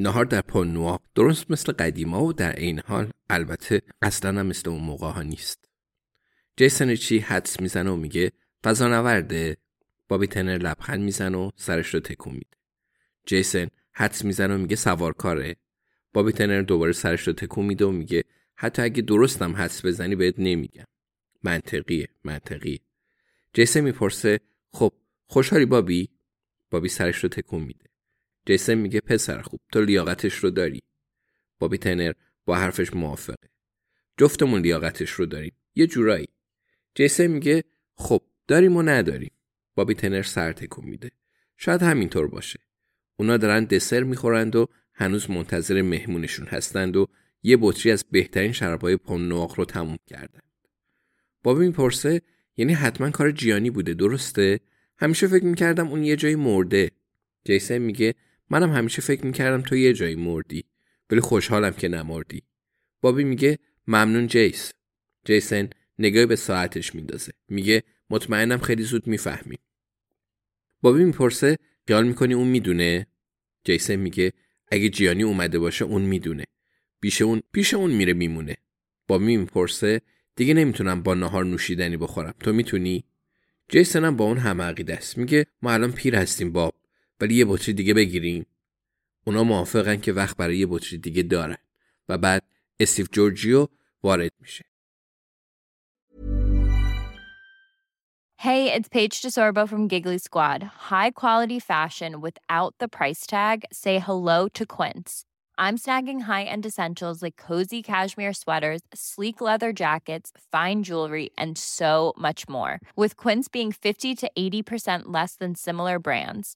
نهار در پانوا درست مثل قدیما و در این حال البته اصلا هم مثل اون موقع ها نیست. جیسن چی حدس می‌زنه و میگه فضا نورده بابی تنر لبخند می‌زنه و سرش رو تکون میده. جیسن حدس می‌زنه و میگه سوارکاره. بابی تنر دوباره سرش رو تکون میده و میگه حتی اگه درستم حدس بزنی بهت نمیگم. منطقیه منطقیه. جیسن می‌پرسه خب خوشحالی بابی؟ بابی سرش رو تکون میده. جیسن میگه پسر خوب تو لیاقتش رو داری. بابی تنر با حرفش موافقه. جفتمون لیاقتش رو داریم. یه جورایی. جیسن میگه خب داریم و نداریم. بابی تنر سر تکون میده. شاید همینطور باشه. اونا دارن دسر می‌خورند و هنوز منتظر مهمونشون هستند و یه بطری از بهترین شرابهای پون رو تموم کردند. بابی می‌پرسه یعنی حتما کار جیانی بوده درسته؟ همیشه فکر می‌کردم اون یه جایی مرده. جیسن میگه منم همیشه فکر می‌کردم تو یه جایی مردی. ولی خوشحالم که نمردی. بابی میگه ممنون جیس. جیسن نگاهی به ساعتش میندازه. میگه مطمئنم خیلی زود می‌فهمیم. بابی می‌پرسه خیال می‌کنی اون می‌دونه؟ جیسن میگه اگه جیانی اومده باشه اون می‌دونه. پیش اون پیش اون میره میمونه. بابی می‌پرسه دیگه نمی‌تونم با نهار نوشیدنی بخورم. تو می‌تونی؟ جیسن هم با اون هم عقیده است. میگه ما الان پیر هستیم باب ولی یه بطری دیگه بگیریم. اونا موافقن که وقت برای یه بطری دیگه دارن و بعد استیو جورجیو وارد میشه. Hey, it's Paige DeSorbo from Giggly Squad. High quality fashion without the price tag. Say hello to Quince. I'm snagging high-end essentials like cozy cashmere sweaters, sleek leather jackets, fine jewelry, and so much more. With Quince being 50 to 80% less than similar brands.